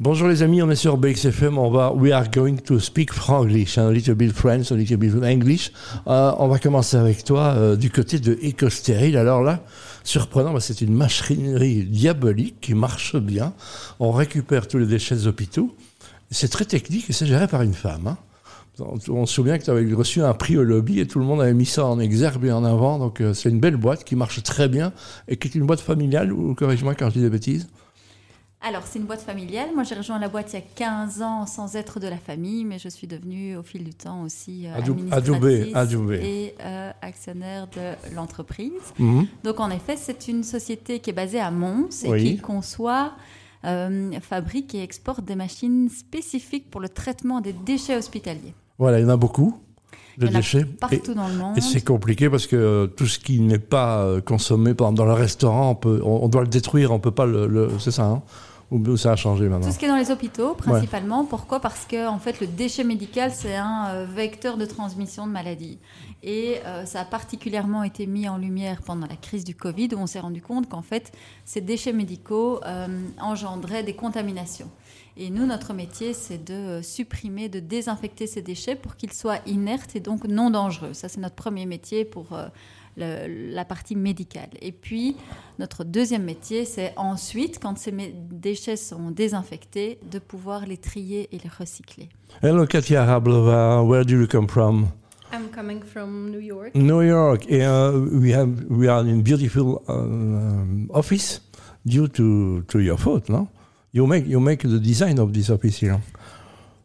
Bonjour les amis, on est sur BXFM, on va, we are going to speak Franglish, a little bit French, a little bit English. Euh, on va commencer avec toi euh, du côté de EcoStérile. Alors là, surprenant, c'est une machinerie diabolique qui marche bien. On récupère tous les déchets des hôpitaux. C'est très technique et c'est géré par une femme. Hein. On se souvient que tu avais reçu un prix au lobby et tout le monde avait mis ça en exergue et en avant. Donc euh, c'est une belle boîte qui marche très bien et qui est une boîte familiale, ou corrige-moi quand je dis des bêtises. Alors, c'est une boîte familiale. Moi, j'ai rejoint la boîte il y a 15 ans sans être de la famille, mais je suis devenue au fil du temps aussi euh, administratrice et euh, actionnaire de l'entreprise. Mhm. Donc, en effet, c'est une société qui est basée à Mons et qui conçoit, euh, fabrique et exporte des machines spécifiques pour le traitement des déchets hospitaliers. Voilà, il y en a beaucoup de déchets. partout dans le monde. Et c'est compliqué parce que tout ce qui n'est pas consommé, par exemple, dans le restaurant, on, peut, on, doit le détruire, on peut pas le, c'est ça. Hein? Ou ça a changé maintenant Tout ce qui est dans les hôpitaux, principalement. Pourquoi? Parce que en fait, le déchet médical, c'est un euh, vecteur de transmission de maladies. Et euh, ça a particulièrement été mis en lumière pendant la crise du Covid, où on s'est rendu compte qu'en fait, ces déchets médicaux euh, engendraient des contaminations. Et nous, notre métier, c'est de supprimer, de désinfecter ces déchets pour qu'ils soient inertes et donc non dangereux. Ça, c'est notre premier métier pour la partie médicale. Et puis, notre deuxième métier, c'est ensuite, quand ces déchets sont désinfectés, de pouvoir les trier et les recycler. Hello, Katia Rablova. Where do you come from? I'm coming from New York. New York. Uh, we have we are in beautiful uh, office due to to your fault, no? You make you make the design of this office here.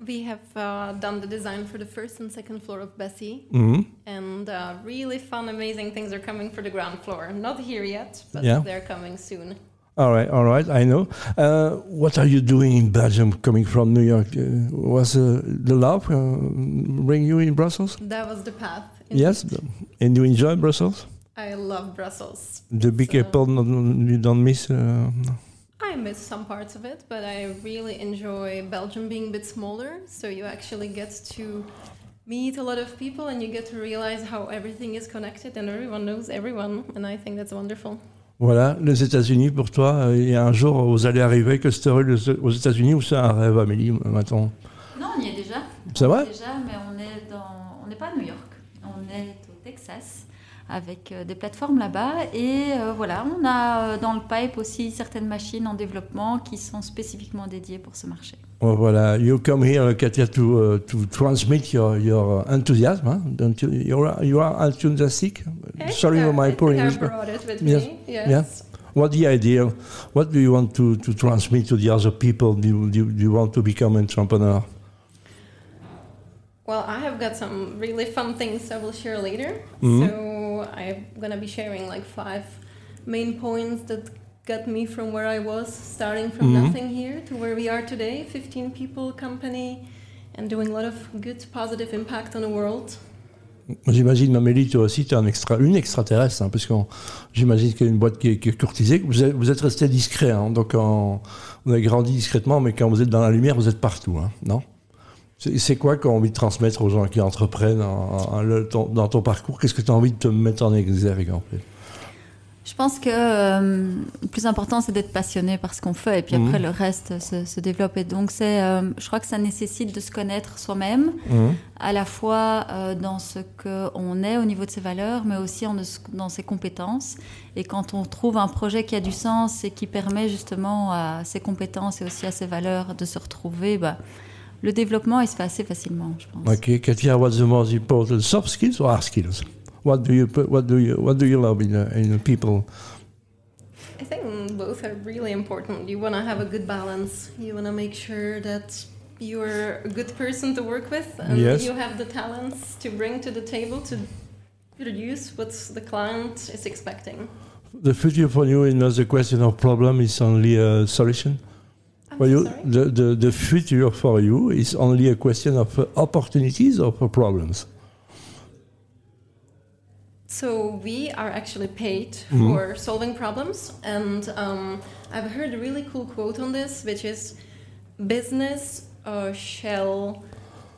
We have uh, done the design for the first and second floor of Bessie, mm-hmm. and uh, really fun, amazing things are coming for the ground floor. Not here yet, but yeah. they're coming soon. All right, all right, I know. Uh, what are you doing in Belgium coming from New York? Uh, was uh, the love uh, bring you in Brussels? That was the path. Yes, and you enjoy Brussels? I love Brussels. The big so. apple, you don't miss? I miss some parts of it, but I really enjoy Belgium being a bit smaller. So you actually get to meet a lot of people and you get to realize how everything is connected and everyone knows everyone. And I think that's wonderful. Voilà, les États-Unis pour toi, il y a un jour vous allez arriver que c'est aux États-Unis ou c'est un rêve, Amélie, maintenant? Non, on y est déjà. C'est vrai Déjà, mais on est dans, on n'est pas à New York, on est au Texas avec euh, des plateformes là-bas. Et euh, voilà, on a euh, dans le pipe aussi certaines machines en développement qui sont spécifiquement dédiées pour ce marché. Oh, voilà, you come here, Katia, to, uh, to transmit your, your enthusiasm. Huh? Don't you, you, are, you are enthusiastic? Sorry for my poor English. yes. yes. Yeah. What the idea? What do you want to, to transmit to the other people? Do you, do you want to become an entrepreneur? Well, I have got some really fun things I will share later. Mm -hmm. So I'm gonna be sharing like five main points that got me from where I was, starting from mm -hmm. nothing here to where we are today, 15 people company, and doing a lot of good positive impact on the world. J'imagine, Mamélie, toi aussi, tu es un extra, une extraterrestre, hein, parce que j'imagine qu'il y a une boîte qui est, qui est courtisée. Vous êtes, vous êtes resté discret, hein, donc en, vous avez grandi discrètement, mais quand vous êtes dans la lumière, vous êtes partout, hein, non? C'est quoi qu'on a envie de transmettre aux gens qui entreprennent dans ton parcours? Qu'est-ce que tu as envie de te mettre en exergue en fait? Je pense que euh, le plus important, c'est d'être passionné par ce qu'on fait, et puis après, mhm. le reste se, se développe. Et donc, c'est, euh, je crois que ça nécessite de se connaître soi-même, mhm. à la fois euh, dans ce qu'on est au niveau de ses valeurs, mais aussi en, dans ses compétences. Et quand on trouve un projet qui a du sens et qui permet justement à ses compétences et aussi à ses valeurs de se retrouver, bah, le développement, il se fait assez facilement, je pense. Ok, Katia, what's the most important, soft skills or hard skills? What do you what do you what do you love in uh, in people? I think both are really important. You want to have a good balance. You want to make sure that you're a good person to work with, and yes. you have the talents to bring to the table to produce what the client is expecting. The future for you is not a question of problem; it's only a solution? For you, the, the, the future for you is only a question of opportunities or problems? So we are actually paid mm-hmm. for solving problems, and um, I've heard a really cool quote on this, which is, "Business uh, shall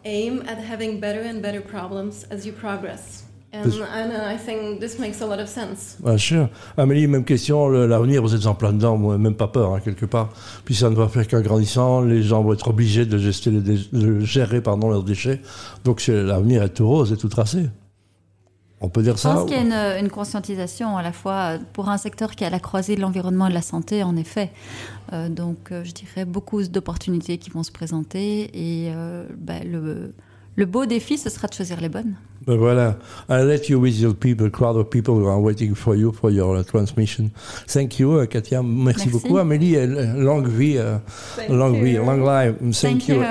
aim at having better and better problems as you progress." And, and I think this makes a lot of sense. Bien sûr. Amélie, même question, l'avenir, vous êtes en plein dedans, moi, même pas peur, hein, quelque part. Puis ça ne va faire qu'en grandissant, les gens vont être obligés de, gester les de gérer pardon, leurs déchets. Donc l'avenir est tout rose et tout tracé. On peut dire ça Je pense qu'il y a une, conscientisation à la fois pour un secteur qui est à la croisée de l'environnement et de la santé, en effet. Euh, donc, euh, je dirais beaucoup d'opportunités qui vont se présenter et euh, ben, le, le beau défi, ce sera de choisir les bonnes. Ben voilà. I'll let you with your people, crowd of people who are waiting for you for your uh, transmission. Thank you, uh, Katia. Merci, beaucoup. Amélie, longue vie, uh, long vie, long life. Thank, you.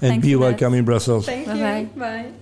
And be welcome in Brussels. Thank you. Bye.